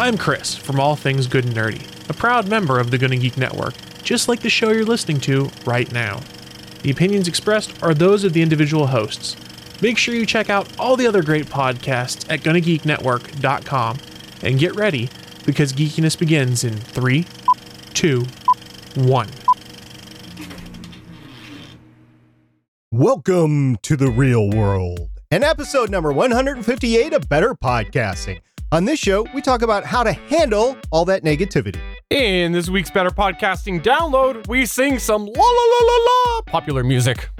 I'm Chris from All Things Good and Nerdy, a proud member of the Gonna Geek Network, just like the show you're listening to right now. The opinions expressed are those of the individual hosts. Make sure you check out all the other great podcasts at GonnaGeekNetwork.com and get ready because geekiness begins in three, two, one. Welcome to the real world and episode number 158 of Better Podcasting. On this show, we talk about how to handle all that negativity. In this week's Better Podcasting download, we sing some la la la la la popular music.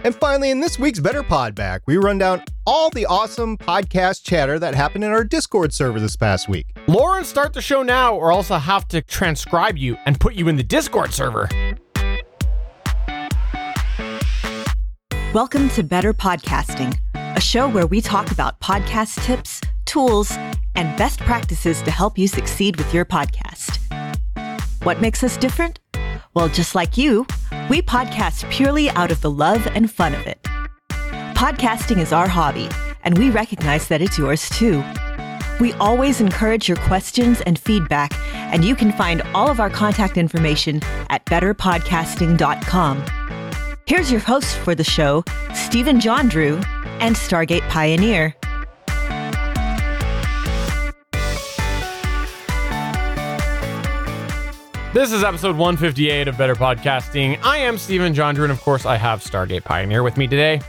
And finally, in this week's Better Pod Back, we run down all the awesome podcast chatter that happened in our Discord server this past week. Lauren, start the show now, or else I'll have to transcribe you and put you in the Discord server. Welcome to Better Podcasting, a show where we talk about podcast tips, tools, and best practices to help you succeed with your podcast. What makes us different? Well, just like you, we podcast purely out of the love and fun of it. Podcasting is our hobby, and we recognize that it's yours too. We always encourage your questions and feedback, and you can find all of our contact information at betterpodcasting.com. Here's your host for the show, Stephen John Drew and Stargate Pioneer. This is episode 158 of Better Podcasting. I am Stephen John and of course, I have Stargate Pioneer with me today.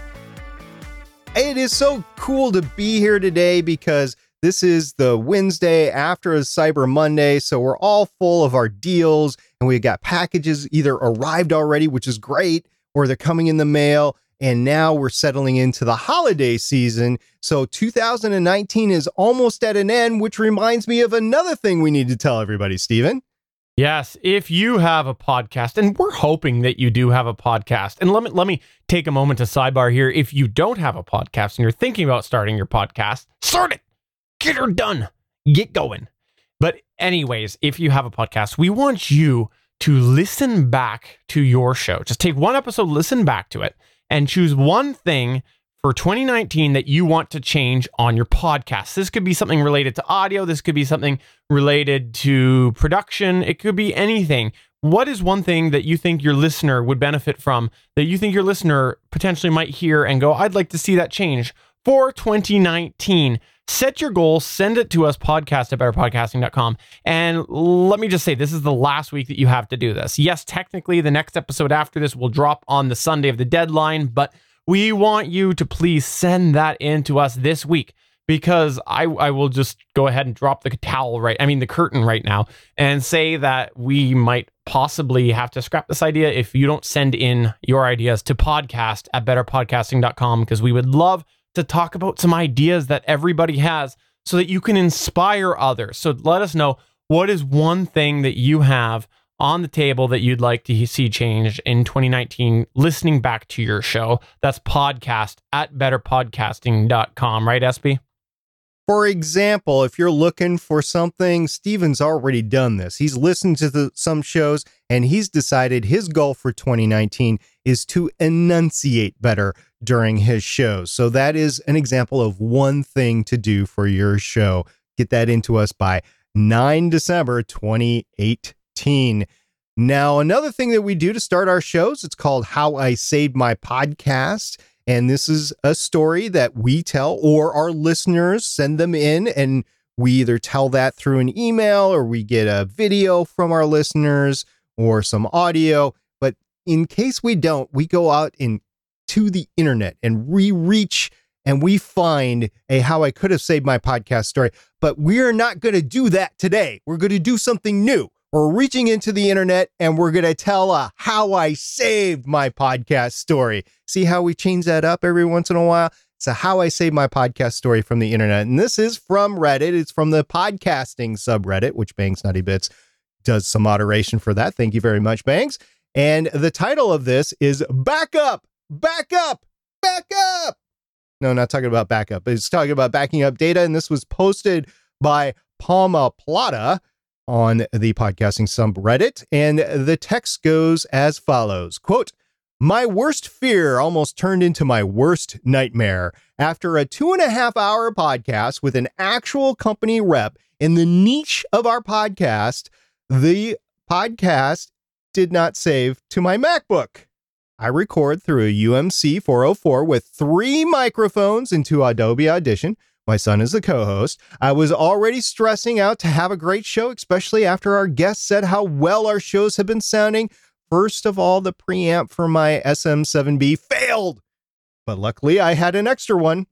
It is so cool to be here today because this is the Wednesday after Cyber Monday. So we're all full of our deals and we've got packages either arrived already, which is great, or they're coming in the mail. And now we're settling into the holiday season. So 2019 is almost at an end, which reminds me of another thing we need to tell everybody, Stephen. Yes, if you have a podcast, and we're hoping that you do have a podcast, and let me let me take a moment to sidebar here. If you don't have a podcast and you're thinking about starting your podcast, start it. Get her done. Get going. But anyways, if you have a podcast, we want you to listen back to your show. Just take one episode, listen back to it, and choose one thing for 2019 that you want to change on your podcast. This could be something related to audio, this could be something related to production, it could be anything. What is one thing that you think your listener would benefit from that you think your listener potentially might hear and go, I'd like to see that change for 2019? Set your goal, send it to us, podcast at betterpodcasting.com. And let me just say, this is the last week that you have to do this. Yes, technically, the next episode after this will drop on the Sunday of the deadline, but we want you to please send that in to us this week because I, I will just go ahead and drop the towel right, I mean, the curtain right now and say that we might possibly have to scrap this idea if you don't send in your ideas to podcast at betterpodcasting.com because we would love to talk about some ideas that everybody has so that you can inspire others. So let us know what is one thing that you have on the table that you'd like to see changed in 2019 listening back to your show that's podcast at betterpodcasting.com right SB for example, if you're looking for something, Steven's already done this. He's listened to the, some shows and he's decided his goal for 2019 is to enunciate better during his shows. So that is an example of one thing to do for your show. Get that into us by 9 December 2018. Now, another thing that we do to start our shows, it's called How I Saved My Podcast. And this is a story that we tell or our listeners send them in and we either tell that through an email or we get a video from our listeners or some audio. But in case we don't, we go out into the internet and re reach and we find a how I could have saved my podcast story. But we're not going to do that today. We're going to do something new. We're reaching into the internet and we're going to tell a how I saved my podcast story. See how we change that up every once in a while? It's a how I saved my podcast story from the internet. And this is from Reddit. It's from the podcasting subreddit, which Banks Nutty Bits does some moderation for that. Thank you very much, Banks. And the title of this is Back Up, Back Up, Back Up. No, not talking about backup, but it's talking about backing up data. And this was posted by Palma Plata on the podcasting subreddit. And the text goes as follows quote, My worst fear almost turned into my worst nightmare after a two and a half hour podcast with an actual company rep in the niche of our podcast. The podcast did not save to my MacBook. I record through a UMC 404 with three microphones into Adobe Audition. My son is the co host. I was already stressing out to have a great show, especially after our guest said how well our shows have been sounding. First of all, the preamp for my SM7B failed, but luckily I had an extra one.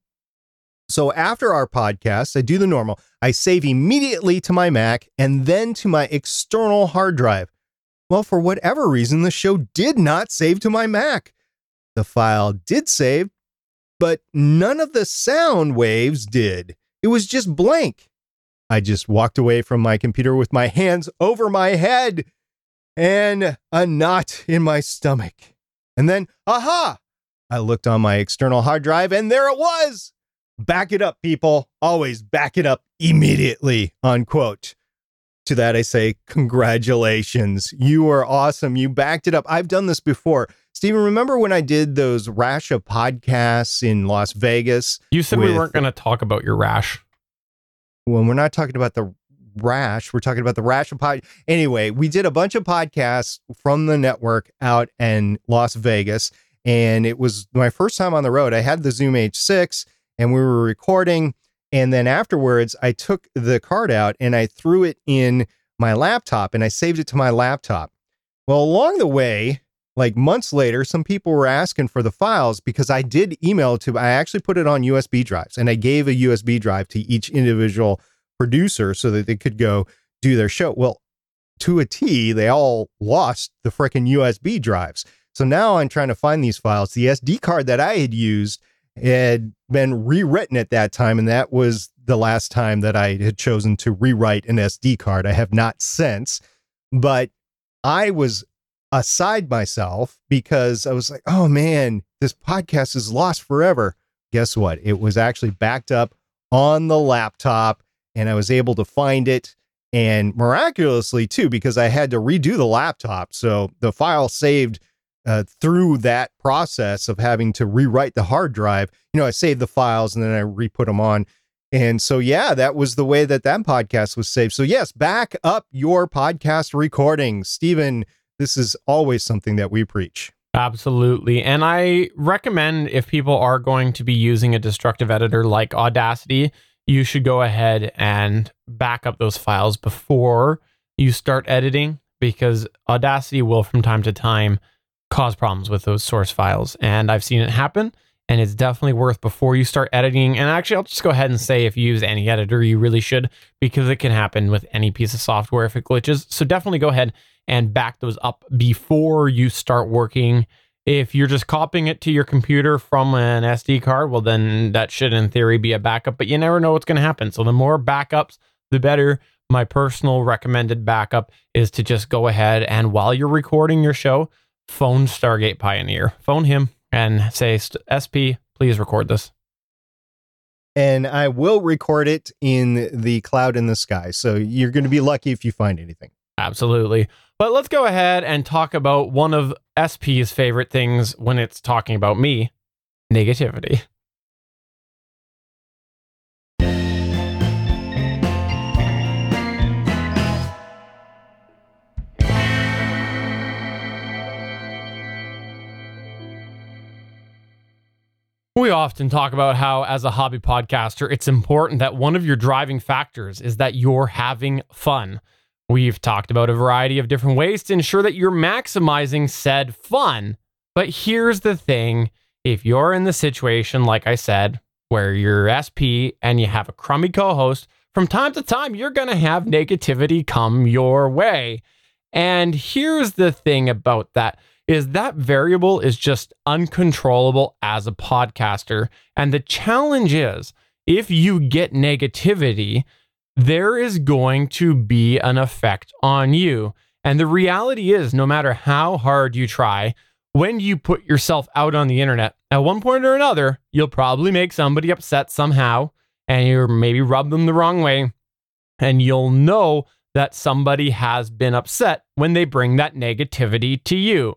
So after our podcast, I do the normal. I save immediately to my Mac and then to my external hard drive. Well, for whatever reason, the show did not save to my Mac. The file did save, but none of the sound waves did. It was just blank. I just walked away from my computer with my hands over my head and a knot in my stomach. And then, aha! I looked on my external hard drive and there it was. Back it up, people. Always back it up immediately. Unquote. To that, I say, congratulations. You are awesome. You backed it up. I've done this before. Steven, remember when I did those rash of podcasts in Las Vegas? You said we weren't going to talk about your rash. When we're not talking about the rash, we're talking about the rash of pod. Anyway, we did a bunch of podcasts from the network out in Las Vegas, and it was my first time on the road. I had the Zoom H6, and we were recording. And then afterwards, I took the card out and I threw it in my laptop and I saved it to my laptop. Well, along the way, like months later, some people were asking for the files because I did email to, I actually put it on USB drives and I gave a USB drive to each individual producer so that they could go do their show. Well, to a T, they all lost the freaking USB drives. So now I'm trying to find these files. The SD card that I had used had been rewritten at that time, and that was the last time that I had chosen to rewrite an SD card. I have not since, but I was aside myself because I was like, oh man, this podcast is lost forever. Guess what? It was actually backed up on the laptop, and I was able to find it. And miraculously, too, because I had to redo the laptop. So the file saved uh, through that process of having to rewrite the hard drive. You know, I saved the files and then I re put them on. And so, yeah, that was the way that that podcast was saved. So, yes, back up your podcast recordings. Stephen, this is always something that we preach. Absolutely. And I recommend if people are going to be using a destructive editor like Audacity, you should go ahead and back up those files before you start editing because Audacity will, from time to time, cause problems with those source files. And I've seen it happen. And it's definitely worth before you start editing. And actually, I'll just go ahead and say if you use any editor, you really should because it can happen with any piece of software if it glitches. So definitely go ahead and back those up before you start working. If you're just copying it to your computer from an SD card, well, then that should, in theory, be a backup, but you never know what's going to happen. So the more backups, the better. My personal recommended backup is to just go ahead and while you're recording your show, phone Stargate Pioneer, phone him and say, SP, please record this. And I will record it in the cloud in the sky. So you're going to be lucky if you find anything. Absolutely. But let's go ahead and talk about one of SP's favorite things when it's talking about me negativity. We often talk about how, as a hobby podcaster, it's important that one of your driving factors is that you're having fun. We've talked about a variety of different ways to ensure that you're maximizing said fun. But here's the thing if you're in the situation, like I said, where you're SP and you have a crummy co host, from time to time, you're going to have negativity come your way. And here's the thing about that is that variable is just uncontrollable as a podcaster. And the challenge is if you get negativity, there is going to be an effect on you. And the reality is, no matter how hard you try, when you put yourself out on the internet, at one point or another, you'll probably make somebody upset somehow and you maybe rub them the wrong way. And you'll know that somebody has been upset when they bring that negativity to you.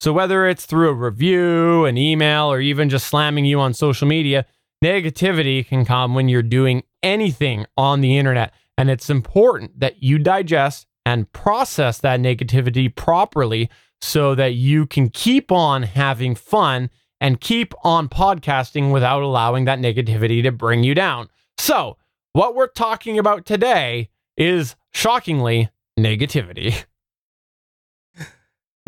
So, whether it's through a review, an email, or even just slamming you on social media, negativity can come when you're doing anything on the internet. And it's important that you digest and process that negativity properly so that you can keep on having fun and keep on podcasting without allowing that negativity to bring you down. So, what we're talking about today is shockingly negativity.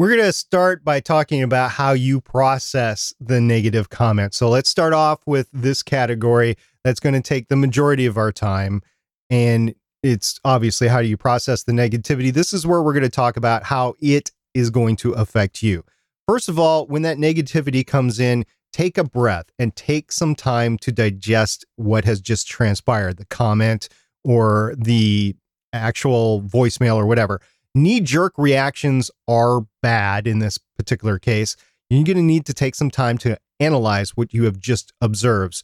We're going to start by talking about how you process the negative comments. So let's start off with this category that's going to take the majority of our time. And it's obviously how do you process the negativity? This is where we're going to talk about how it is going to affect you. First of all, when that negativity comes in, take a breath and take some time to digest what has just transpired the comment or the actual voicemail or whatever knee jerk reactions are bad in this particular case. You're going to need to take some time to analyze what you have just observed.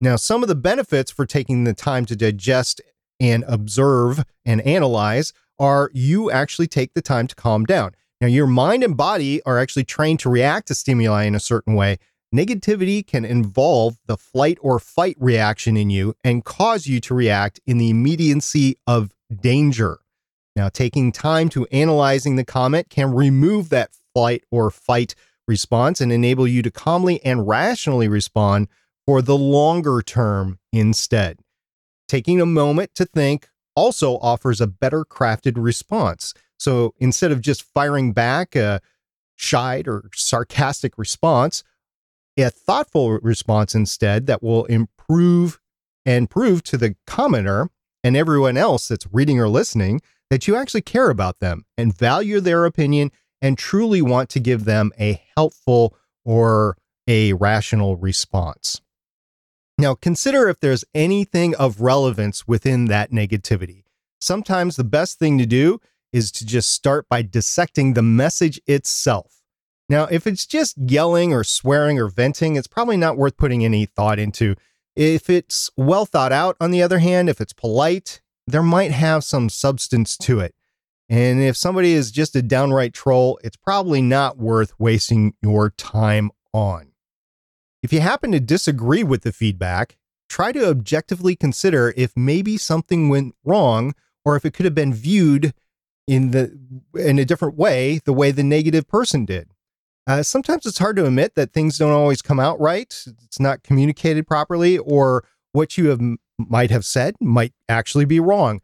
Now, some of the benefits for taking the time to digest and observe and analyze are you actually take the time to calm down. Now, your mind and body are actually trained to react to stimuli in a certain way. Negativity can involve the flight or fight reaction in you and cause you to react in the immediacy of danger. Now, taking time to analyzing the comment can remove that flight or fight response and enable you to calmly and rationally respond for the longer term instead. Taking a moment to think also offers a better crafted response. So instead of just firing back a shied or sarcastic response, a thoughtful response instead that will improve and prove to the commenter and everyone else that's reading or listening that you actually care about them and value their opinion and truly want to give them a helpful or a rational response. Now, consider if there's anything of relevance within that negativity. Sometimes the best thing to do is to just start by dissecting the message itself. Now, if it's just yelling or swearing or venting, it's probably not worth putting any thought into. If it's well thought out, on the other hand, if it's polite there might have some substance to it. And if somebody is just a downright troll, it's probably not worth wasting your time on. If you happen to disagree with the feedback, try to objectively consider if maybe something went wrong or if it could have been viewed in the in a different way, the way the negative person did. Uh, sometimes it's hard to admit that things don't always come out right. It's not communicated properly, or what you have might have said might actually be wrong.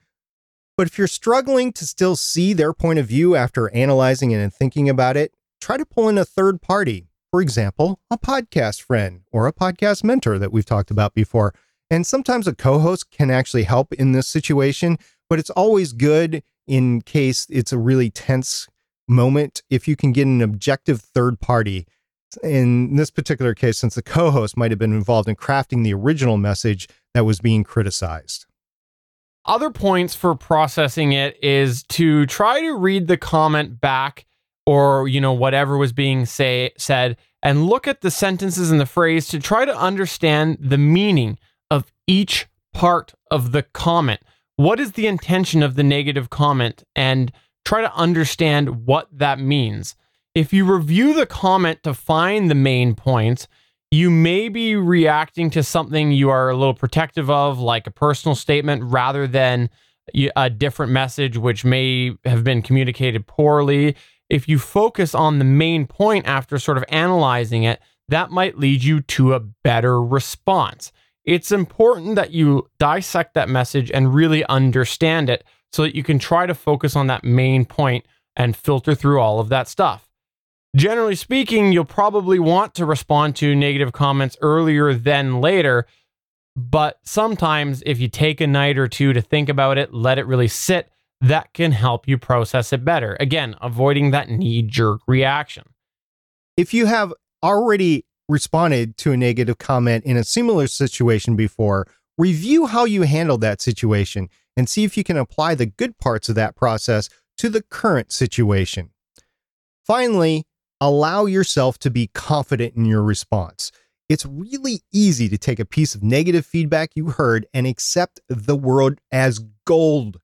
But if you're struggling to still see their point of view after analyzing it and thinking about it, try to pull in a third party. For example, a podcast friend or a podcast mentor that we've talked about before. And sometimes a co host can actually help in this situation, but it's always good in case it's a really tense moment if you can get an objective third party. In this particular case, since the co host might have been involved in crafting the original message, that was being criticized. Other points for processing it is to try to read the comment back or, you know, whatever was being say, said and look at the sentences and the phrase to try to understand the meaning of each part of the comment. What is the intention of the negative comment and try to understand what that means. If you review the comment to find the main points, you may be reacting to something you are a little protective of, like a personal statement, rather than a different message which may have been communicated poorly. If you focus on the main point after sort of analyzing it, that might lead you to a better response. It's important that you dissect that message and really understand it so that you can try to focus on that main point and filter through all of that stuff. Generally speaking, you'll probably want to respond to negative comments earlier than later. But sometimes, if you take a night or two to think about it, let it really sit, that can help you process it better. Again, avoiding that knee jerk reaction. If you have already responded to a negative comment in a similar situation before, review how you handled that situation and see if you can apply the good parts of that process to the current situation. Finally, allow yourself to be confident in your response. It's really easy to take a piece of negative feedback you heard and accept the world as gold.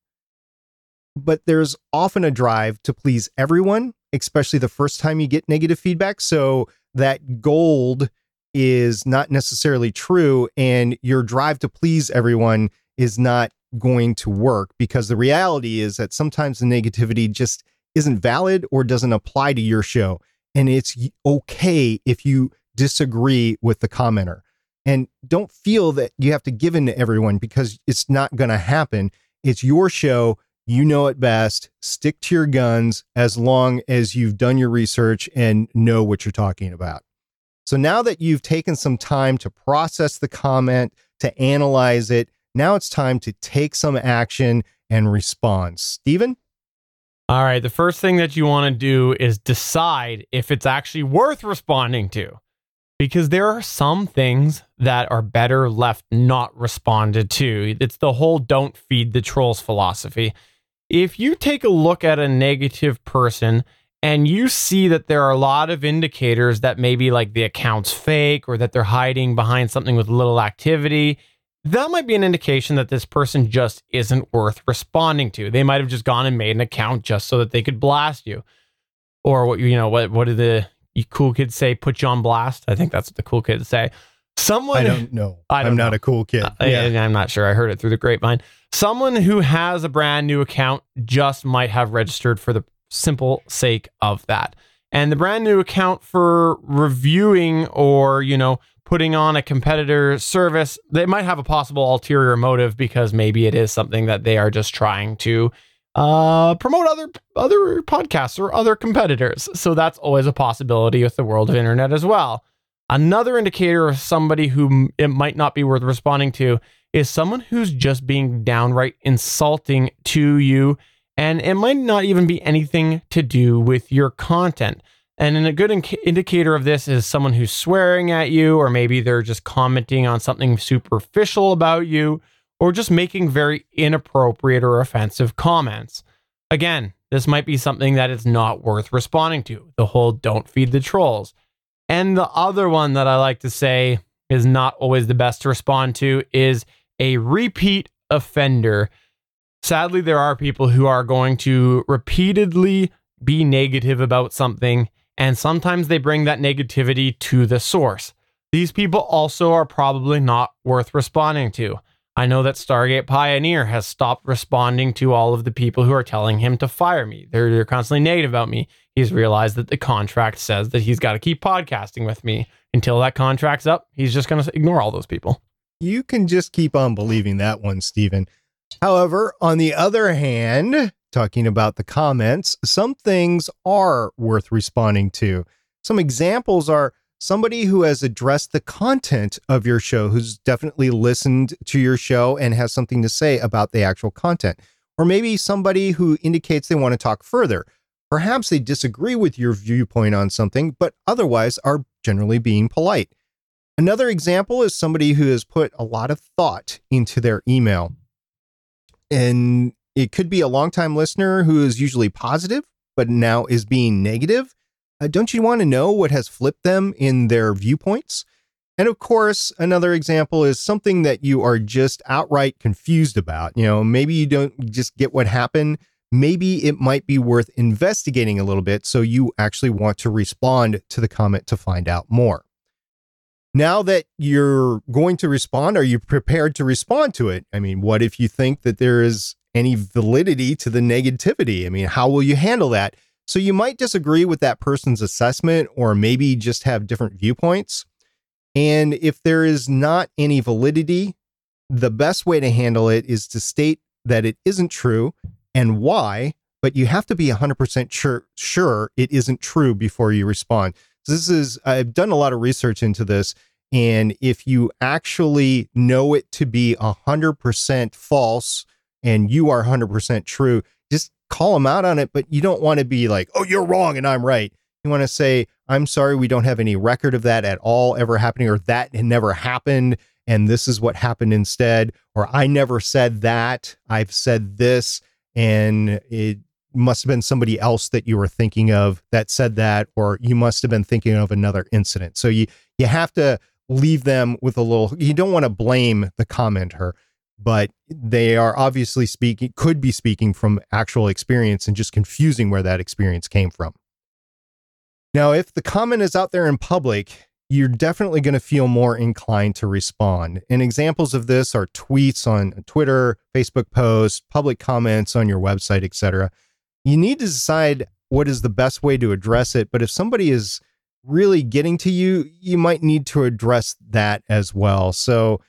But there's often a drive to please everyone especially the first time you get negative feedback. So that gold is not necessarily true, and your drive to please everyone is not going to work because the reality is that sometimes the negativity just isn't valid or doesn't apply to your show. And it's okay if you disagree with the commenter. And don't feel that you have to give in to everyone because it's not going to happen. It's your show. You know it best. Stick to your guns as long as you've done your research and know what you're talking about. So now that you've taken some time to process the comment, to analyze it, now it's time to take some action and respond. Stephen? All right. The first thing that you want to do is decide if it's actually worth responding to because there are some things that are better left not responded to. It's the whole don't feed the trolls philosophy. If you take a look at a negative person and you see that there are a lot of indicators that maybe like the account's fake or that they're hiding behind something with little activity, that might be an indication that this person just isn't worth responding to. They might have just gone and made an account just so that they could blast you. Or what you know, what what do the cool kids say put you on blast. I think that's what the cool kids say. Someone I don't know. I am not a cool kid. Uh, yeah. I'm not sure. I heard it through the grapevine. Someone who has a brand new account just might have registered for the simple sake of that. And the brand new account for reviewing or, you know, putting on a competitor service, they might have a possible ulterior motive because maybe it is something that they are just trying to uh, promote other other podcasts or other competitors. So that's always a possibility with the world of internet as well. Another indicator of somebody who it might not be worth responding to is someone who's just being downright insulting to you, and it might not even be anything to do with your content. And a good in- indicator of this is someone who's swearing at you, or maybe they're just commenting on something superficial about you or just making very inappropriate or offensive comments. Again, this might be something that is not worth responding to. The whole don't feed the trolls. And the other one that I like to say is not always the best to respond to is a repeat offender. Sadly, there are people who are going to repeatedly be negative about something, and sometimes they bring that negativity to the source. These people also are probably not worth responding to. I know that Stargate Pioneer has stopped responding to all of the people who are telling him to fire me. They're, they're constantly negative about me. He's realized that the contract says that he's got to keep podcasting with me. Until that contract's up, he's just going to ignore all those people. You can just keep on believing that one, Stephen. However, on the other hand, talking about the comments, some things are worth responding to. Some examples are somebody who has addressed the content of your show, who's definitely listened to your show and has something to say about the actual content. Or maybe somebody who indicates they want to talk further. Perhaps they disagree with your viewpoint on something, but otherwise are generally being polite. Another example is somebody who has put a lot of thought into their email. And it could be a longtime listener who is usually positive, but now is being negative uh, don't you want to know what has flipped them in their viewpoints? And of course, another example is something that you are just outright confused about. You know, maybe you don't just get what happened. Maybe it might be worth investigating a little bit so you actually want to respond to the comment to find out more. Now that you're going to respond, are you prepared to respond to it? I mean, what if you think that there is any validity to the negativity? I mean, how will you handle that? So you might disagree with that person's assessment or maybe just have different viewpoints. And if there is not any validity, the best way to handle it is to state that it isn't true and why, but you have to be 100% sure, sure it isn't true before you respond. So this is, I've done a lot of research into this. And if you actually know it to be 100% false and you are 100% true, just call them out on it, but you don't want to be like, oh, you're wrong and I'm right. You want to say, I'm sorry, we don't have any record of that at all ever happening, or that never happened. And this is what happened instead. Or I never said that. I've said this. And it must have been somebody else that you were thinking of that said that, or you must have been thinking of another incident. So you, you have to leave them with a little, you don't want to blame the commenter but they are obviously speaking, could be speaking from actual experience and just confusing where that experience came from. Now, if the comment is out there in public, you're definitely going to feel more inclined to respond. And examples of this are tweets on Twitter, Facebook posts, public comments on your website, etc. You need to decide what is the best way to address it, but if somebody is really getting to you, you might need to address that as well. So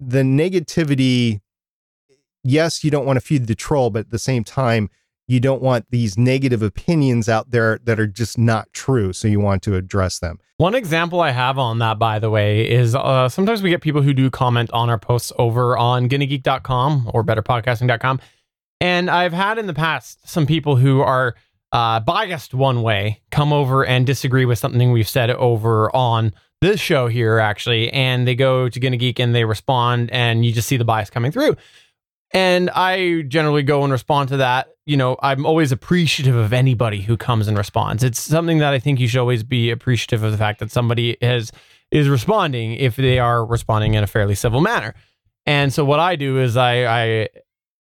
the negativity yes, you don't want to feed the troll, but at the same time, you don't want these negative opinions out there that are just not true. So you want to address them. One example I have on that, by the way, is uh, sometimes we get people who do comment on our posts over on gonnageek.com or betterpodcasting.com. And I've had in the past some people who are uh, biased one way come over and disagree with something we've said over on this show here, actually. And they go to Gonna Geek and they respond, and you just see the bias coming through. And I generally go and respond to that. You know, I'm always appreciative of anybody who comes and responds. It's something that I think you should always be appreciative of the fact that somebody has is responding if they are responding in a fairly civil manner. And so what I do is I I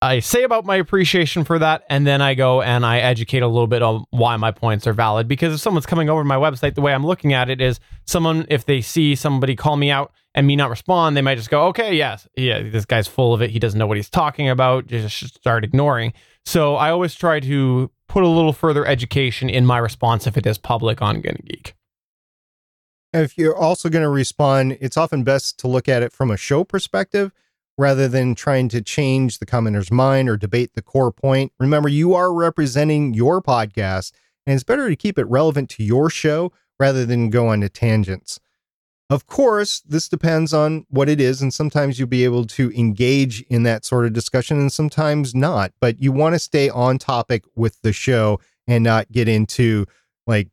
I say about my appreciation for that, and then I go and I educate a little bit on why my points are valid. Because if someone's coming over to my website, the way I'm looking at it is someone, if they see somebody call me out and me not respond, they might just go, okay, yes, yeah, this guy's full of it. He doesn't know what he's talking about. Just start ignoring. So I always try to put a little further education in my response if it is public on Gonna Geek. If you're also going to respond, it's often best to look at it from a show perspective rather than trying to change the commenter's mind or debate the core point. Remember, you are representing your podcast, and it's better to keep it relevant to your show rather than go on to tangents. Of course, this depends on what it is, and sometimes you'll be able to engage in that sort of discussion and sometimes not. But you want to stay on topic with the show and not get into like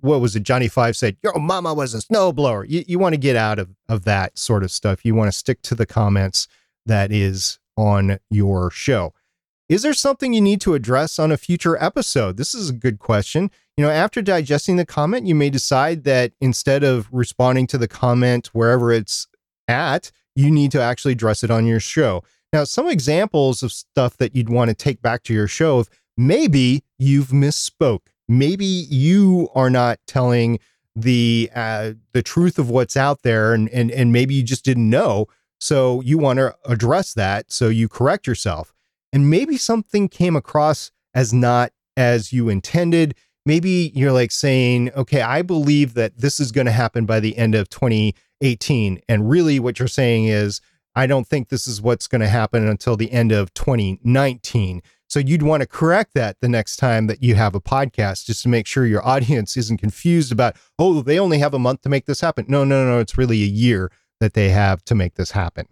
what was it? Johnny Five said, Your mama was a snowblower. You, you want to get out of, of that sort of stuff. You want to stick to the comments that is on your show. Is there something you need to address on a future episode? This is a good question. You know, after digesting the comment, you may decide that instead of responding to the comment wherever it's at, you need to actually address it on your show. Now, some examples of stuff that you'd want to take back to your show, maybe you've misspoke maybe you are not telling the uh, the truth of what's out there and and and maybe you just didn't know. So you want to address that so you correct yourself. And maybe something came across as not as you intended. Maybe you're like saying okay i believe that this is going to happen by the end of 2018 and really what you're saying is i don't think this is what's going to happen until the end of 2019 so you'd want to correct that the next time that you have a podcast just to make sure your audience isn't confused about, oh, they only have a month to make this happen. No, no, no, it's really a year that they have to make this happen.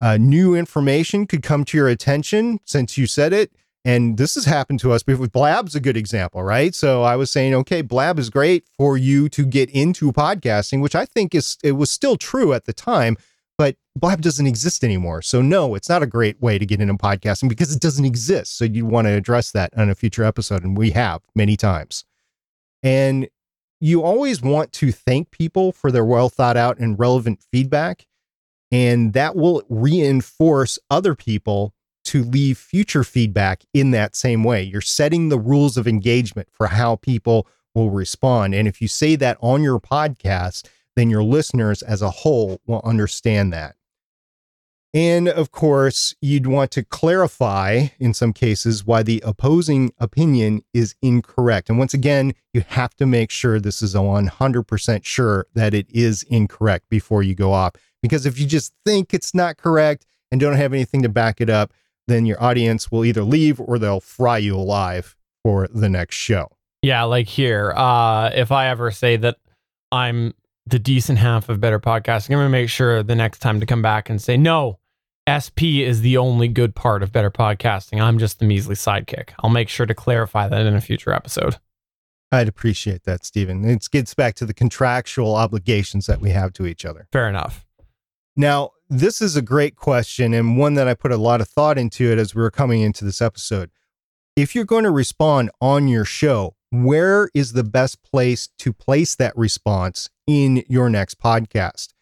Uh, new information could come to your attention since you said it. And this has happened to us before. Blab's a good example, right? So I was saying, okay, Blab is great for you to get into podcasting, which I think is it was still true at the time but Blab doesn't exist anymore. So no, it's not a great way to get into podcasting because it doesn't exist. So you want to address that on a future episode, and we have many times. And you always want to thank people for their well thought out and relevant feedback. And that will reinforce other people to leave future feedback in that same way. You're setting the rules of engagement for how people will respond. And if you say that on your podcast, then your listeners as a whole will understand that. And of course, you'd want to clarify in some cases why the opposing opinion is incorrect. And once again, you have to make sure this is 100% sure that it is incorrect before you go off. Because if you just think it's not correct and don't have anything to back it up, then your audience will either leave or they'll fry you alive for the next show. Yeah, like here, uh, if I ever say that I'm the decent half of better podcasting. I'm going to make sure the next time to come back and say, no, SP is the only good part of better podcasting. I'm just the measly sidekick. I'll make sure to clarify that in a future episode. I'd appreciate that, Stephen. It gets back to the contractual obligations that we have to each other. Fair enough. Now, this is a great question and one that I put a lot of thought into it as we were coming into this episode. If you're going to respond on your show, where is the best place to place that response in your next podcast?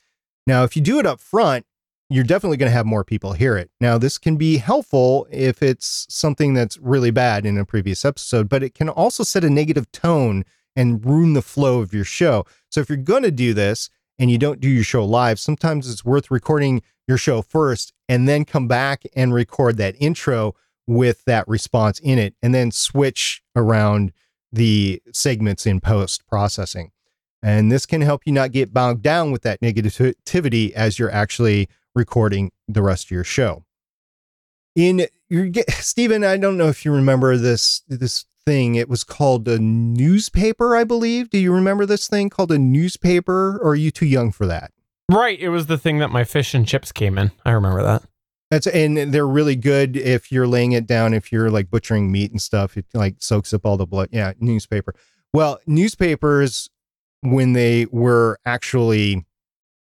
Now, if you do it up front, you're definitely going to have more people hear it. Now, this can be helpful if it's something that's really bad in a previous episode, but it can also set a negative tone and ruin the flow of your show. So if you're going to do this and you don't do your show live, sometimes it's worth recording your show first and then come back and record that intro with that response in it and then switch around the segments in post processing. And this can help you not get bogged down with that negativity as you're actually recording the rest of your show. In your Stephen, I don't know if you remember this this thing. It was called a newspaper, I believe. Do you remember this thing called a newspaper, or are you too young for that? Right. It was the thing that my fish and chips came in. I remember that. That's and they're really good if you're laying it down. If you're like butchering meat and stuff, it like soaks up all the blood. Yeah, newspaper. Well, newspapers when they were actually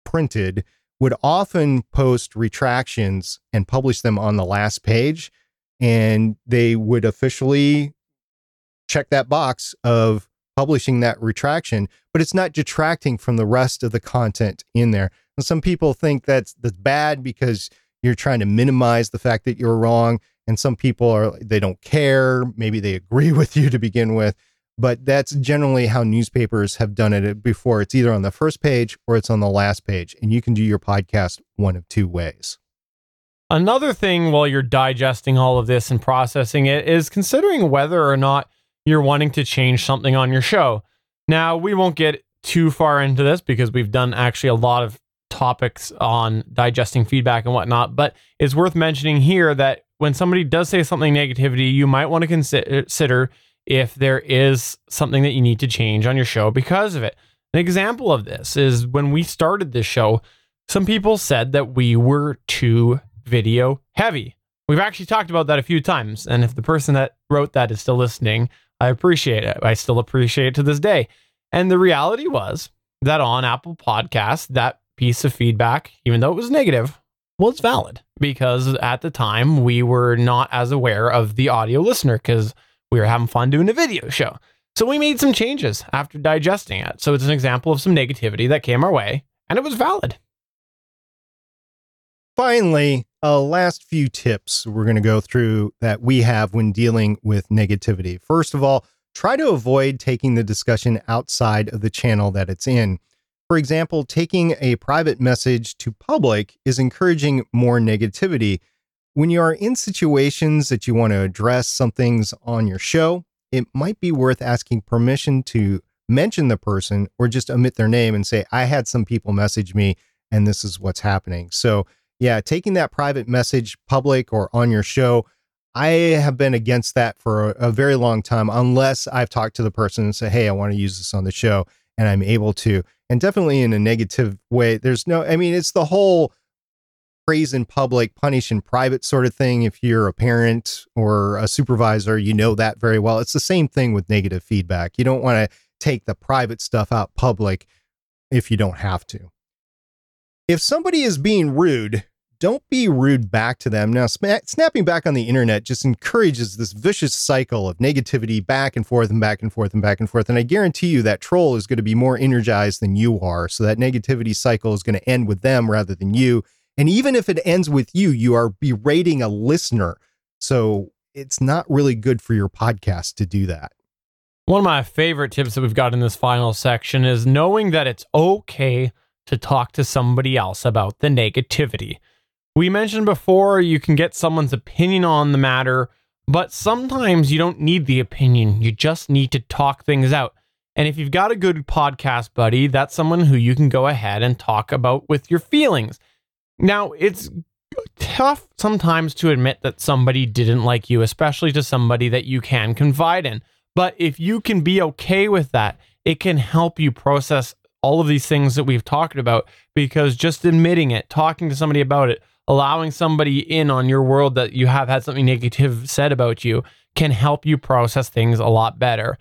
printed would often post retractions and publish them on the last page and they would officially check that box of publishing that retraction but it's not detracting from the rest of the content in there and some people think that's that's bad because you're trying to minimize the fact that you're wrong and some people are they don't care maybe they agree with you to begin with but that's generally how newspapers have done it uh, before. It's either on the first page or it's on the last page, and you can do your podcast one of two ways. Another thing while you're digesting all of this and processing it is considering whether or not you're wanting to change something on your show. Now, we won't get too far into this because we've done actually a lot of topics on digesting feedback and whatnot, but it's worth mentioning here that when somebody does say something negativity, you might want to consider if there is something that you need to change on your show because of it. An example of this is when we started this show, some people said that we were too video heavy. We've actually talked about that a few times. And if the person that wrote that is still listening, I appreciate it. I still appreciate it to this day. And the reality was that on Apple Podcasts, that piece of feedback, even though it was negative, was valid because at the time we were not as aware of the audio listener because we were having fun doing a video show. So we made some changes after digesting it. So it's an example of some negativity that came our way, and it was valid. Finally, a last few tips we're going to go through that we have when dealing with negativity. First of all, try to avoid taking the discussion outside of the channel that it's in. For example, taking a private message to public is encouraging more negativity when you are in situations that you want to address some things on your show, it might be worth asking permission to mention the person or just omit their name and say, I had some people message me and this is what's happening. So, yeah, taking that private message public or on your show, I have been against that for a, a very long time, unless I've talked to the person and say, Hey, I want to use this on the show and I'm able to. And definitely in a negative way. There's no, I mean, it's the whole praise in public, punish in private sort of thing. If you're a parent or a supervisor, you know that very well. It's the same thing with negative feedback. You don't want to take the private stuff out public if you don't have to. If somebody is being rude, don't be rude back to them. Now, snapping back on the internet just encourages this vicious cycle of negativity back and forth and back and forth and back and forth. And I guarantee you that troll is going to be more energized than you are. So that negativity cycle is going to end with them rather than you. And even if it ends with you, you are berating a listener. So it's not really good for your podcast to do that. One of my favorite tips that we've got in this final section is knowing that it's okay to talk to somebody else about the negativity. We mentioned before you can get someone's opinion on the matter, but sometimes you don't need the opinion. You just need to talk things out. And if you've got a good podcast buddy, that's someone who you can go ahead and talk about with your feelings. Now, it's tough sometimes to admit that somebody didn't like you, especially to somebody that you can confide in. But if you can be okay with that, it can help you process all of these things that we've talked about because just admitting it, talking to somebody about it, allowing somebody in on your world that you have had something negative said about you can help you process things a lot better.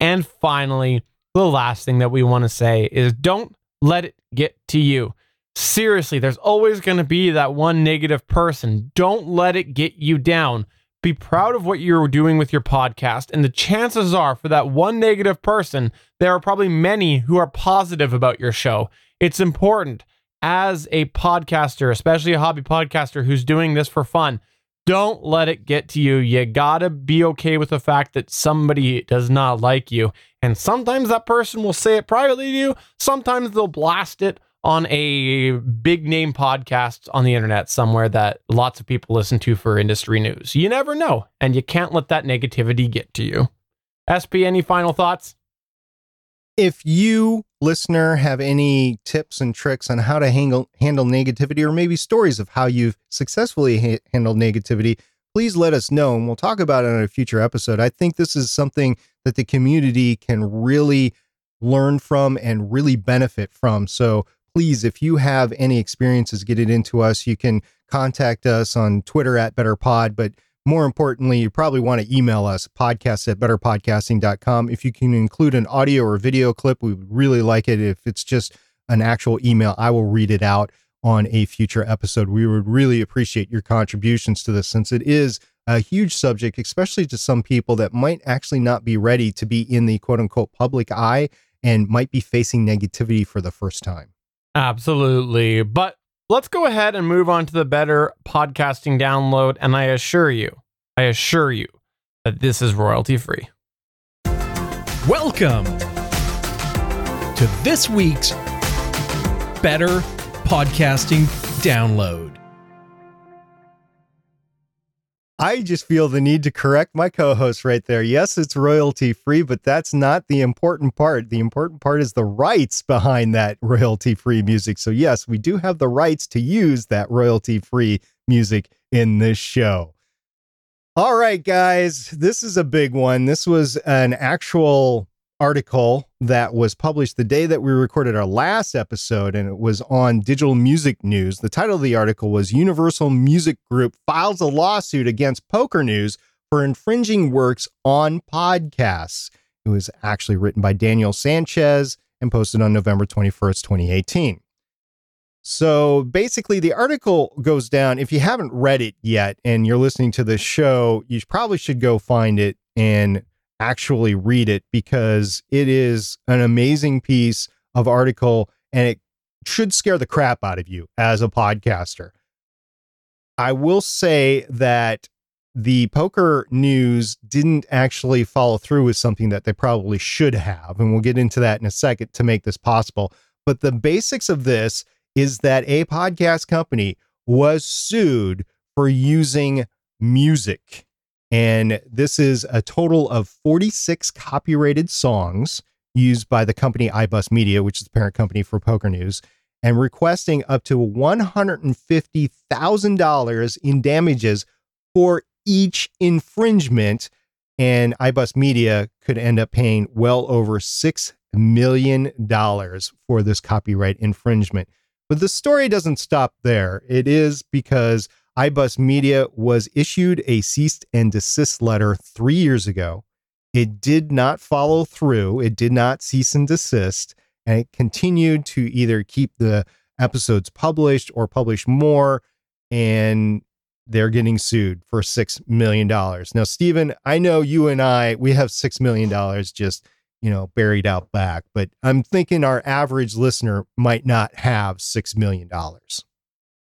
And finally, the last thing that we want to say is don't let it get to you. Seriously, there's always going to be that one negative person. Don't let it get you down. Be proud of what you're doing with your podcast. And the chances are, for that one negative person, there are probably many who are positive about your show. It's important as a podcaster, especially a hobby podcaster who's doing this for fun, Don't let it get to you. You gotta be okay with the fact that somebody does not like you. And sometimes that person will say it privately to you, sometimes they'll blast it on a big name podcast on the internet somewhere that lots of people listen to for industry news. You never know, and you can't let that negativity get to you. SP, any final thoughts? If you, listener, have any tips and tricks on how to handle, handle negativity or maybe stories of how you've successfully ha- handled negativity, please let us know and we'll talk about it on a future episode. I think this is something that the community can really learn from and really benefit from. So please, if you have any experiences, get it into us. You can contact us on Twitter at BetterPod, but more importantly, you probably want to email us podcast at betterpodcasting.com. If you can include an audio or video clip, we would really like it. If it's just an actual email, I will read it out on a future episode. We would really appreciate your contributions to this since it is a huge subject, especially to some people that might actually not be ready to be in the quote unquote public eye and might be facing negativity for the first time. Absolutely. But let's go ahead and move on to the better podcasting download. And I assure you, I assure you that this is royalty free. Welcome to this week's Better Podcasting Download. I just feel the need to correct my co host right there. Yes, it's royalty free, but that's not the important part. The important part is the rights behind that royalty free music. So, yes, we do have the rights to use that royalty free music in this show. All right, guys, this is a big one. This was an actual article that was published the day that we recorded our last episode, and it was on Digital Music News. The title of the article was Universal Music Group files a lawsuit against Poker News for infringing works on podcasts. It was actually written by Daniel Sanchez and posted on November 21st, 2018. So basically, the article goes down. If you haven't read it yet and you're listening to this show, you probably should go find it and actually read it because it is an amazing piece of article and it should scare the crap out of you as a podcaster. I will say that the poker news didn't actually follow through with something that they probably should have. And we'll get into that in a second to make this possible. But the basics of this is that a podcast company was sued for using music and this is a total of 46 copyrighted songs used by the company iBus Media, which is the parent company for Poker News, and requesting up to $150,000 in damages for each infringement. And iBus Media could end up paying well over $6 million for this copyright infringement. But the story doesn't stop there. It is because iBus Media was issued a cease and desist letter three years ago. It did not follow through, it did not cease and desist, and it continued to either keep the episodes published or publish more. And they're getting sued for $6 million. Now, Stephen, I know you and I, we have $6 million just, you know, buried out back, but I'm thinking our average listener might not have $6 million. I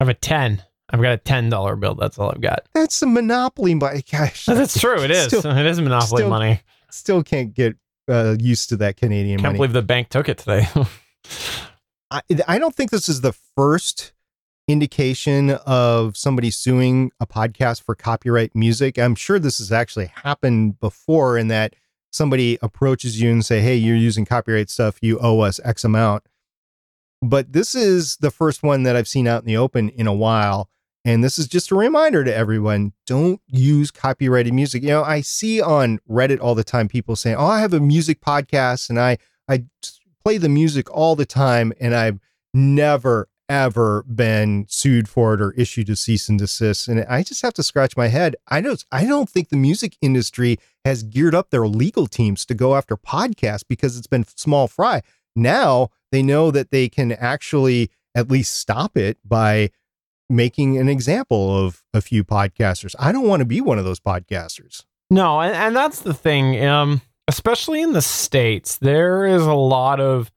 have a 10. I've got a ten dollar bill. That's all I've got. That's a monopoly money. Gosh, that's true. It is. Still, it is monopoly still, money. Still can't get uh, used to that Canadian money. Can't money. believe the bank took it today. I, I don't think this is the first indication of somebody suing a podcast for copyright music. I'm sure this has actually happened before in that somebody approaches you and say, "Hey, you're using copyright stuff. You owe us X amount." But this is the first one that I've seen out in the open in a while and this is just a reminder to everyone don't use copyrighted music. You know, I see on Reddit all the time people saying, Oh, I have a music podcast and I, I play the music all the time. And I've never, ever been sued for it or issued a cease and desist. And I just have to scratch my head. I don't, I don't think the music industry has geared up their legal teams to go after podcasts because it's been small fry. Now they know that they can actually at least stop it by making an example of a few podcasters. I don't want to be one of those podcasters. No, and, and that's the thing. Um, especially in the states, there is a lot of,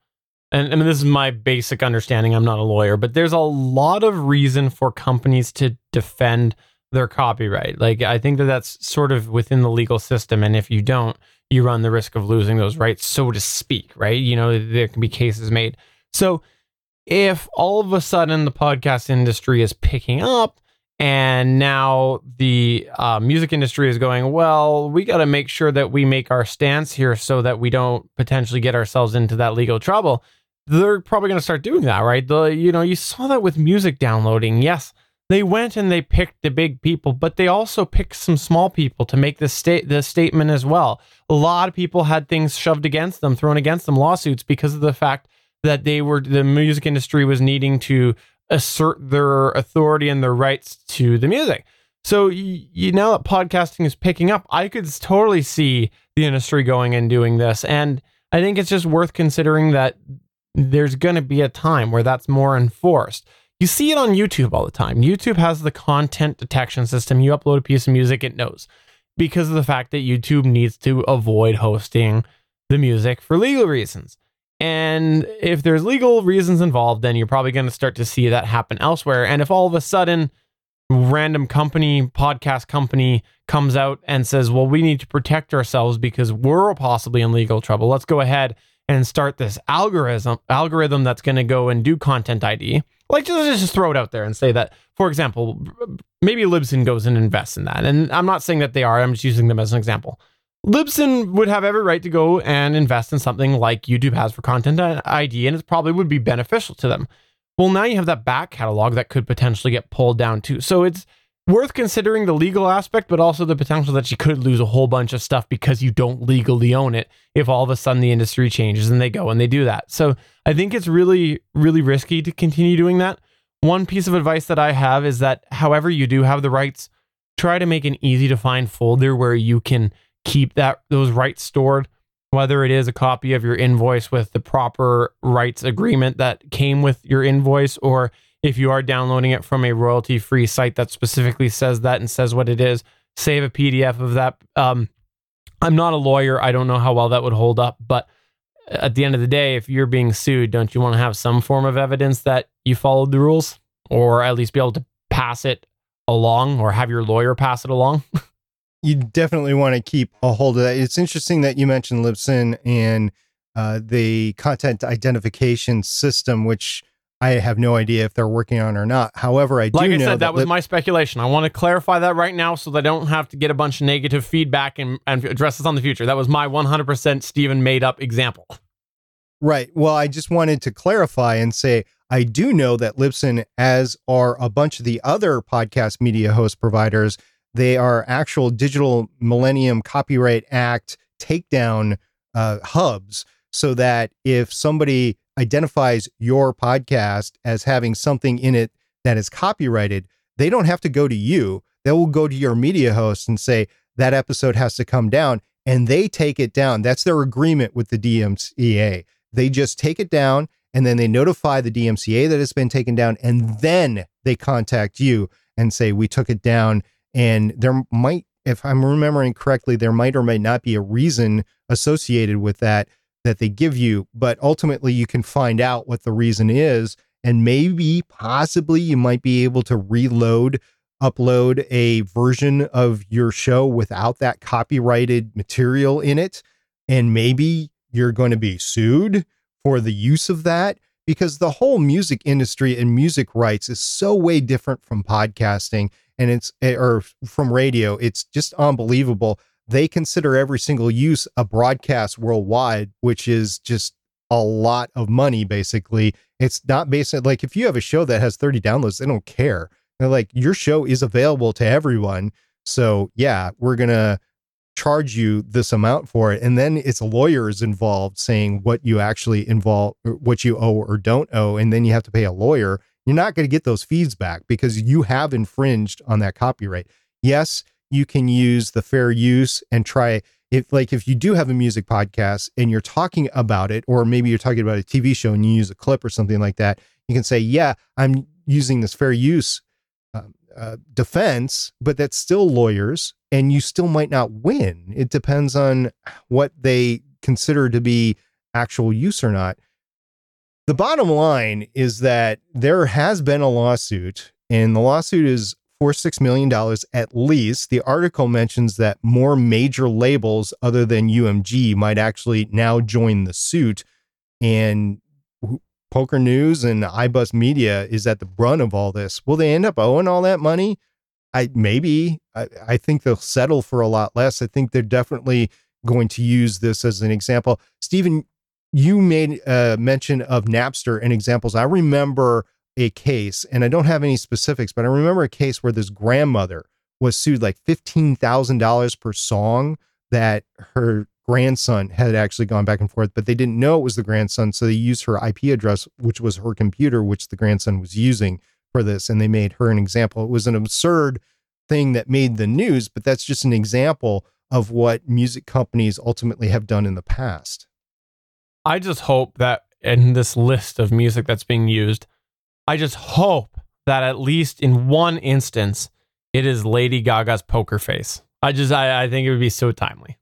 and I mean, this is my basic understanding. I'm not a lawyer, but there's a lot of reason for companies to defend their copyright. Like I think that that's sort of within the legal system, and if you don't, you run the risk of losing those rights, so to speak. Right? You know, there can be cases made. So if all of a sudden the podcast industry is picking up and now the uh, music industry is going well we got to make sure that we make our stance here so that we don't potentially get ourselves into that legal trouble they're probably going to start doing that right? The you know you saw that with music downloading. Yes they went and they picked the big people but they also picked some small people to make this state the statement as well. A lot of people had things shoved against them thrown against them lawsuits because of the fact that they were the music industry was needing to assert their authority and their rights to the music. So you, you now that podcasting is picking up, I could totally see the industry going and doing this, and I think it's just worth considering that there's going to be a time where that's more enforced. You see it on YouTube all the time. YouTube has the content detection system. You upload a piece of music, it knows because of the fact that YouTube needs to avoid hosting the music for legal reasons. And if there's legal reasons involved, then you're probably going to start to see that happen elsewhere. And if all of a sudden, random company, podcast company comes out and says, well, we need to protect ourselves because we're possibly in legal trouble, let's go ahead and start this algorithm algorithm that's going to go and do content ID. Like just, just throw it out there and say that, for example, maybe Libsyn goes and invests in that. And I'm not saying that they are, I'm just using them as an example. Libsyn would have every right to go and invest in something like YouTube has for Content ID, and it probably would be beneficial to them. Well, now you have that back catalog that could potentially get pulled down too. So it's worth considering the legal aspect, but also the potential that you could lose a whole bunch of stuff because you don't legally own it if all of a sudden the industry changes and they go and they do that. So I think it's really, really risky to continue doing that. One piece of advice that I have is that however you do have the rights, try to make an easy to find folder where you can keep that those rights stored whether it is a copy of your invoice with the proper rights agreement that came with your invoice or if you are downloading it from a royalty free site that specifically says that and says what it is save a pdf of that. Um, i'm not a lawyer. I don't know how well that would hold up but at the end of the day if you're being sued don't you want to have some form of evidence that you followed the rules or at least be able to pass it along or have your lawyer pass it along you definitely want to keep a hold of that. It's interesting that you mentioned Libsyn and uh, the content identification system, which I have no idea if they're working on or not. However, I do like I said, that, that was my speculation. I want to clarify that right now so that I don't have to get a bunch of negative feedback and, and address this on the future. That was my 100% Stephen made up example. Right. Well, I just wanted to clarify and say I do know that Libsyn, as are a bunch of the other podcast media host providers, they are actual digital Millennium Copyright Act takedown uh, hubs so that if somebody identifies your podcast as having something in it that is copyrighted, they don't have to go to you. They will go to your media host and say that episode has to come down, and they take it down. That's their agreement with the DMCA. They just take it down and then they notify the DMCA that it's been taken down, and then they contact you and say, We took it down and there might, if I'm remembering correctly, there might or might not be a reason associated with that that they give you. But ultimately, you can find out what the reason is. And maybe, possibly, you might be able to reload, upload a version of your show without that copyrighted material in it. And maybe you're going to be sued for the use of that because the whole music industry and music rights is so way different from podcasting and it's eh, or from radio it's just unbelievable. They consider every single use a broadcast worldwide which is just a lot of money basically. It's not basic like if you have a show that has 30 downloads they don't care. They're like your show is available to everyone so yeah we're gonna charge you this amount for it. And then it's lawyers involved saying what you actually involve what you owe or don't owe and then you have to pay a lawyer you're not going to get those feeds back because you have infringed on that copyright yes you can use the fair use and try if like if you do have a music podcast and you're talking about it or maybe you're talking about a tv show and you use a clip or something like that you can say yeah i'm using this fair use um, uh, defense, but that's still lawyers, and you still might not win. It depends on what they consider to be actual use or not. The bottom line is that there has been a lawsuit, and the lawsuit is for $6 million at least. The article mentions that more major labels other than UMG might actually now join the suit. And Poker News and iBus Media is at the brunt of all this. Will they end up owing all that money? I maybe. I, I think they'll settle for a lot less. I think they're definitely going to use this as an example. Stephen, you made a mention of Napster and examples. I remember a case, and I don't have any specifics, but I remember a case where this grandmother was sued like $15,000 per song that her grandson had actually gone back and forth, but they didn't know it was the grandson. So they used her IP address, which was her computer, which the grandson was using for this. And they made her an example. It was an absurd thing that made the news, but that's just an example of what music companies ultimately have done in the past. I just hope that in this list of music that's being used, I just hope that at least in one instance, it is Lady Gaga's poker face. I just, I, I think it would be so timely.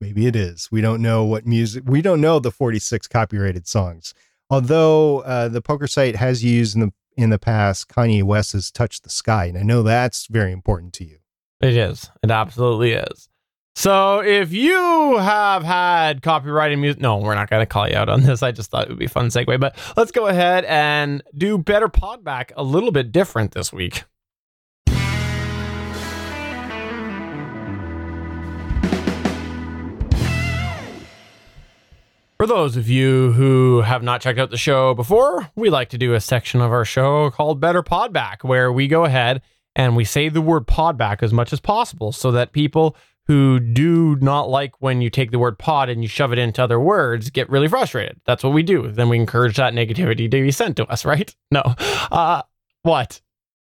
Maybe it is. We don't know what music, we don't know the 46 copyrighted songs. Although uh, the poker site has used in the, in the past Kanye West's Touch the Sky. And I know that's very important to you. It is. It absolutely is. So if you have had copyrighted music, no, we're not going to call you out on this. I just thought it would be a fun segue, but let's go ahead and do better podback a little bit different this week. For those of you who have not checked out the show before, we like to do a section of our show called Better Podback, where we go ahead and we say the word podback as much as possible so that people who do not like when you take the word pod and you shove it into other words get really frustrated. That's what we do. Then we encourage that negativity to be sent to us, right? No. Uh, what?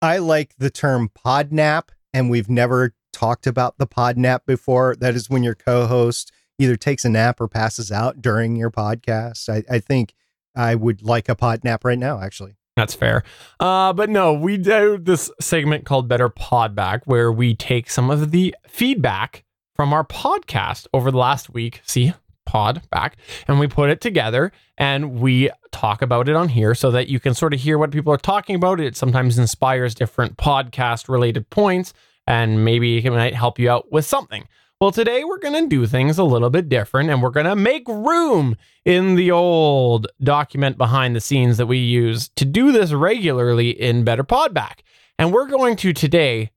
I like the term podnap, and we've never talked about the podnap before. That is when your co host either takes a nap or passes out during your podcast. I, I think I would like a podnap right now, actually. That's fair. Uh, but no, we do this segment called Better Podback, where we take some of the feedback from our podcast over the last week. See, pod back, and we put it together and we talk about it on here so that you can sort of hear what people are talking about. It sometimes inspires different podcast related points, and maybe it might help you out with something. Well, today we're going to do things a little bit different and we're going to make room in the old document behind the scenes that we use to do this regularly in Better Podback. And we're going to today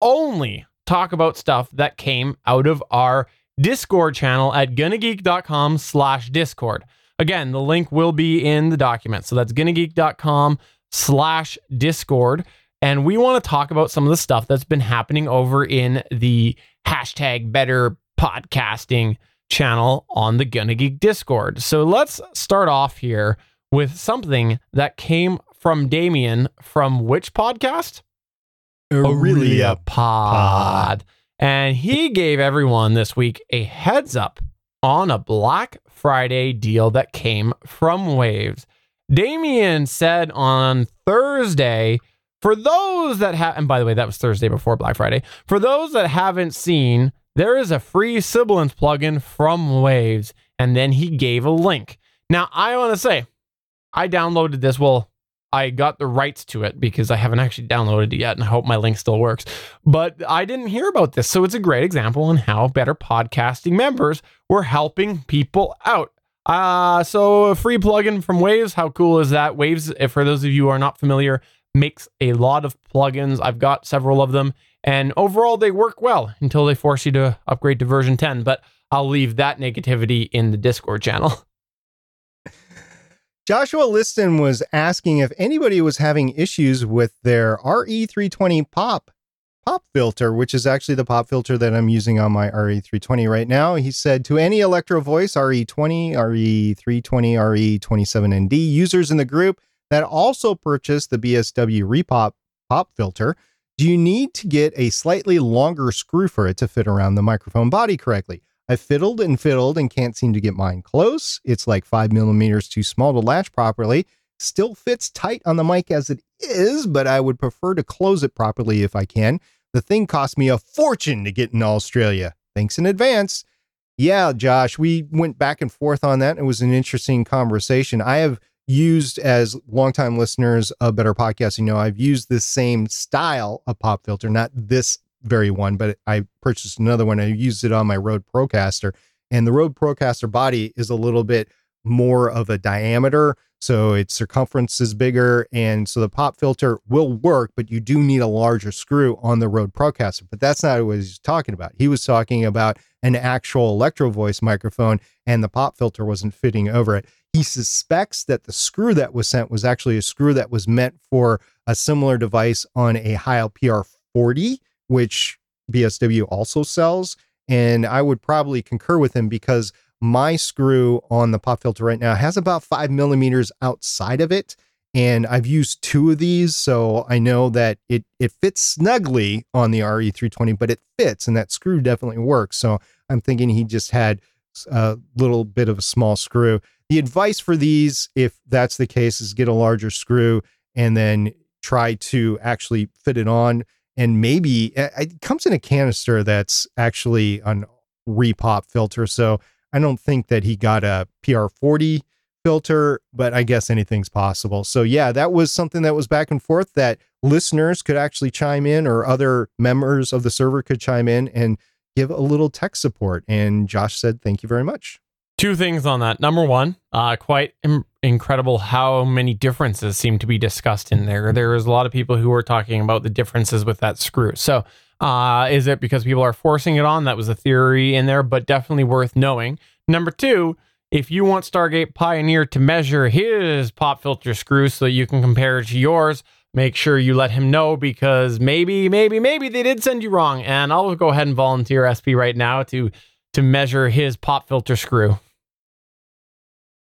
only talk about stuff that came out of our Discord channel at gonnageek.com slash Discord. Again, the link will be in the document. So that's gonnageek.com slash Discord. And we want to talk about some of the stuff that's been happening over in the hashtag better podcasting channel on the Gonna Geek Discord. So let's start off here with something that came from Damien from which podcast? Aurelia Pod. And he gave everyone this week a heads up on a Black Friday deal that came from Waves. Damien said on Thursday, for those that have, and by the way, that was Thursday before Black Friday. For those that haven't seen, there is a free Sibilance plugin from Waves, and then he gave a link. Now, I want to say, I downloaded this. Well, I got the rights to it because I haven't actually downloaded it yet, and I hope my link still works. But I didn't hear about this, so it's a great example on how better podcasting members were helping people out. Uh, so a free plugin from Waves. How cool is that? Waves, if for those of you who are not familiar, makes a lot of plugins. I've got several of them, and overall they work well until they force you to upgrade to version 10. But I'll leave that negativity in the Discord channel. Joshua Liston was asking if anybody was having issues with their RE320 pop pop filter, which is actually the pop filter that I'm using on my RE320 right now. He said to any Electro Voice RE20, RE320, RE27ND users in the group that also purchased the BSW Repop pop filter, do you need to get a slightly longer screw for it to fit around the microphone body correctly? I fiddled and fiddled and can't seem to get mine close. It's like five millimeters too small to latch properly. Still fits tight on the mic as it is, but I would prefer to close it properly if I can. The thing cost me a fortune to get in Australia. Thanks in advance. Yeah, Josh, we went back and forth on that. It was an interesting conversation. I have used as longtime listeners of Better Podcasting know I've used this same style of pop filter, not this very one, but I purchased another one. I used it on my Rode Procaster, and the Rode Procaster body is a little bit more of a diameter, so its circumference is bigger, and so the pop filter will work, but you do need a larger screw on the Rode Procaster. But that's not what he's talking about. He was talking about an actual electro voice microphone, and the pop filter wasn't fitting over it. He suspects that the screw that was sent was actually a screw that was meant for a similar device on a Heil PR40, which BSW also sells. And I would probably concur with him because my screw on the pop filter right now has about five millimeters outside of it. And I've used two of these, so I know that it it fits snugly on the RE320, but it fits, and that screw definitely works. So I'm thinking he just had a little bit of a small screw. The advice for these, if that's the case, is get a larger screw and then try to actually fit it on. And maybe eh, it comes in a canister that's actually an repop filter. So I don't think that he got a PR40 filter, but I guess anything's possible. So yeah, that was something that was back and forth that listeners could actually chime in or other members of the server could chime in and give a little tech support. And Josh said, thank you very much. Two things on that. Number one, uh, quite Im- incredible how many differences seem to be discussed in there. There is a lot of people who are talking about the differences with that screw. So, uh, is it because people are forcing it on? That was a theory in there, but definitely worth knowing. Number two, if you want Stargate Pioneer to measure his pop filter screw so you can compare it to yours, make sure you let him know because maybe, maybe, maybe they did send you wrong. And I'll go ahead and volunteer SP right now to to measure his pop filter screw.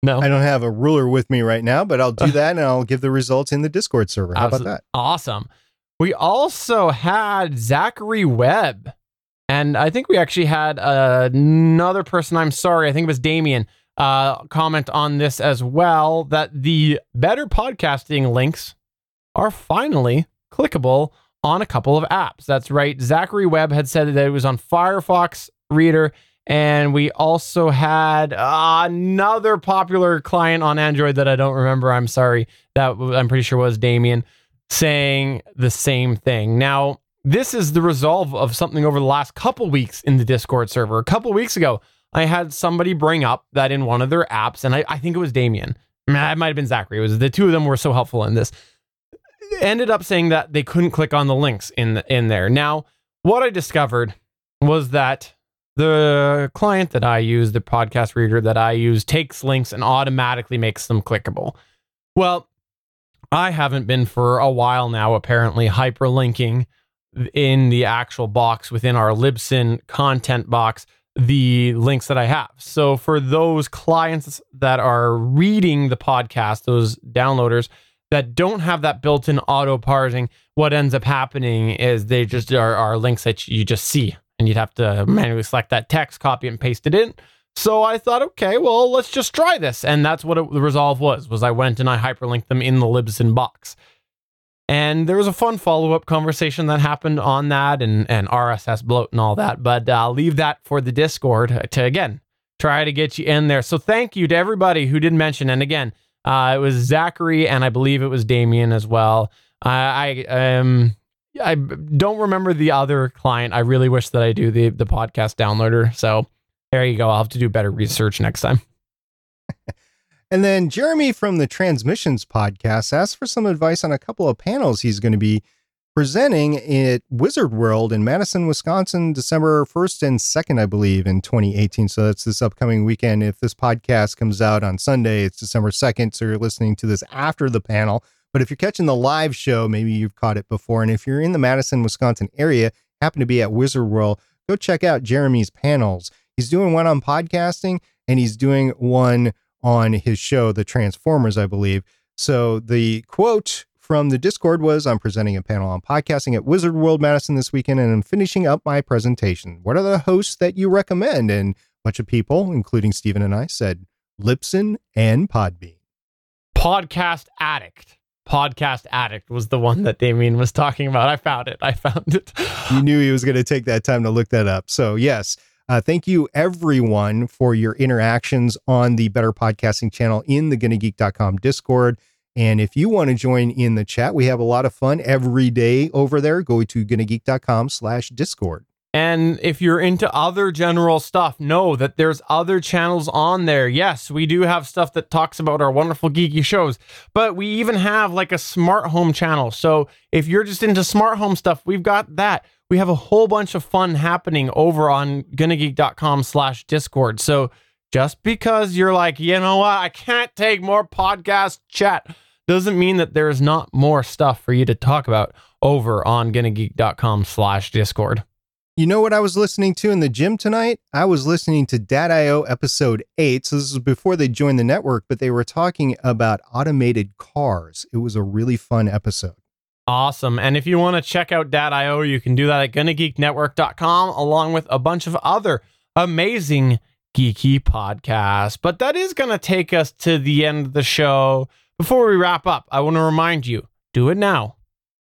No, I don't have a ruler with me right now, but I'll do that and I'll give the results in the Discord server. How about that? Awesome. We also had Zachary Webb, and I think we actually had uh, another person. I'm sorry, I think it was Damien. Uh, comment on this as well that the better podcasting links are finally clickable on a couple of apps. That's right. Zachary Webb had said that it was on Firefox Reader and we also had uh, another popular client on Android that I don't remember. I'm sorry. That I'm pretty sure was Damien saying the same thing. Now, this is the resolve of something over the last couple weeks in the Discord server. A couple weeks ago, I had somebody bring up that in one of their apps, and I, I think it was Damien. I mean, it might have been Zachary. It was the two of them were so helpful in this. Ended up saying that they couldn't click on the links in the, in there. Now, what I discovered was that the client that I use, the podcast reader that I use, takes links and automatically makes them clickable. Well, I haven't been for a while now, apparently, hyperlinking in the actual box within our Libsyn content box the links that I have. So for those clients that are reading the podcast, those downloaders that don't have that built-in auto parsing, what ends up happening is they just are, are links that you just see and you'd have to manually select that text, copy and paste it in. So I thought, okay, well, let's just try this, and that's what it, the resolve was. Was I went and I hyperlinked them in the Libsyn box, and there was a fun follow up conversation that happened on that, and and RSS bloat and all that. But I'll leave that for the Discord to again try to get you in there. So thank you to everybody who did mention, and again, uh, it was Zachary, and I believe it was Damien as well. I, I um I don't remember the other client. I really wish that I do the the podcast downloader. So there you go. I'll have to do better research next time. and then Jeremy from the Transmissions podcast asked for some advice on a couple of panels he's going to be presenting at Wizard World in Madison, Wisconsin, December 1st and 2nd, I believe, in 2018. So that's this upcoming weekend. If this podcast comes out on Sunday, it's December 2nd. So you're listening to this after the panel. But if you're catching the live show, maybe you've caught it before. And if you're in the Madison, Wisconsin area, happen to be at Wizard World, go check out Jeremy's panels. He's doing one on podcasting and he's doing one on his show, The Transformers, I believe. So the quote from the Discord was I'm presenting a panel on podcasting at Wizard World Madison this weekend and I'm finishing up my presentation. What are the hosts that you recommend? And a bunch of people, including Stephen and I, said Libsyn and Podbean. Podcast Addict. Podcast Addict was the one that Damien was talking about. I found it. I found it. you knew he was going to take that time to look that up. So, yes, Uh, thank you, everyone, for your interactions on the Better Podcasting channel in the GonnaGeek.com Discord. And if you want to join in the chat, we have a lot of fun every day over there. Go to GonnaGeek.com slash Discord. And if you're into other general stuff, know that there's other channels on there. Yes, we do have stuff that talks about our wonderful geeky shows, but we even have like a smart home channel. So if you're just into smart home stuff, we've got that. We have a whole bunch of fun happening over on gonnageek.com slash discord. So just because you're like, you know what, I can't take more podcast chat doesn't mean that there is not more stuff for you to talk about over on gonnageek.com slash discord. You know what I was listening to in the gym tonight? I was listening to Dad.io episode 8. So this was before they joined the network, but they were talking about automated cars. It was a really fun episode. Awesome. And if you want to check out Dad.io, you can do that at gonnageeknetwork.com along with a bunch of other amazing geeky podcasts. But that is going to take us to the end of the show. Before we wrap up, I want to remind you do it now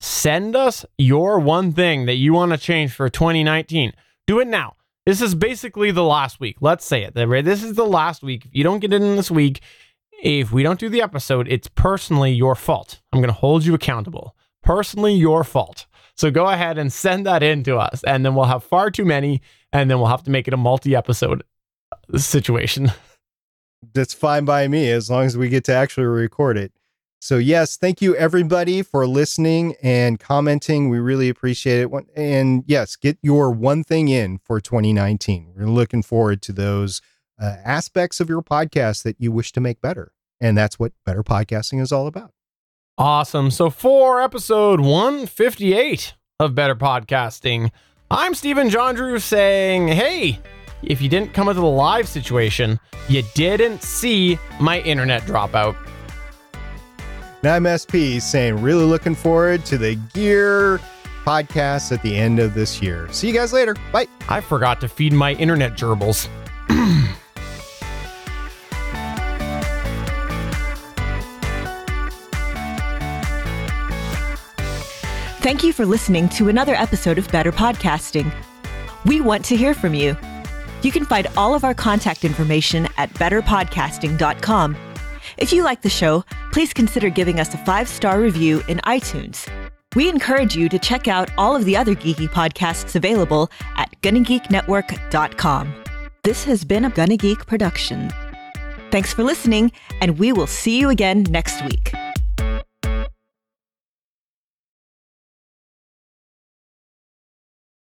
Send us your one thing that you want to change for 2019. Do it now. This is basically the last week. Let's say it. This is the last week. If you don't get it in this week, if we don't do the episode, it's personally your fault. I'm going to hold you accountable. Personally, your fault. So go ahead and send that in to us, and then we'll have far too many, and then we'll have to make it a multi episode uh, situation. That's fine by me as long as we get to actually record it. So, yes, thank you everybody for listening and commenting. We really appreciate it. And yes, get your one thing in for 2019. We're looking forward to those uh, aspects of your podcast that you wish to make better. And that's what better podcasting is all about. Awesome. So, for episode 158 of Better Podcasting, I'm Stephen John Drew saying, hey, if you didn't come into the live situation, you didn't see my internet dropout. And I'm SP saying, really looking forward to the Gear podcast at the end of this year. See you guys later. Bye. I forgot to feed my internet gerbils. Thank you for listening to another episode of Better Podcasting. We want to hear from you. You can find all of our contact information at betterpodcasting.com if you like the show, please consider giving us a five star review in iTunes. We encourage you to check out all of the other geeky podcasts available at GonnaGeekNetwork.com. This has been a Gonna Geek production. Thanks for listening, and we will see you again next week.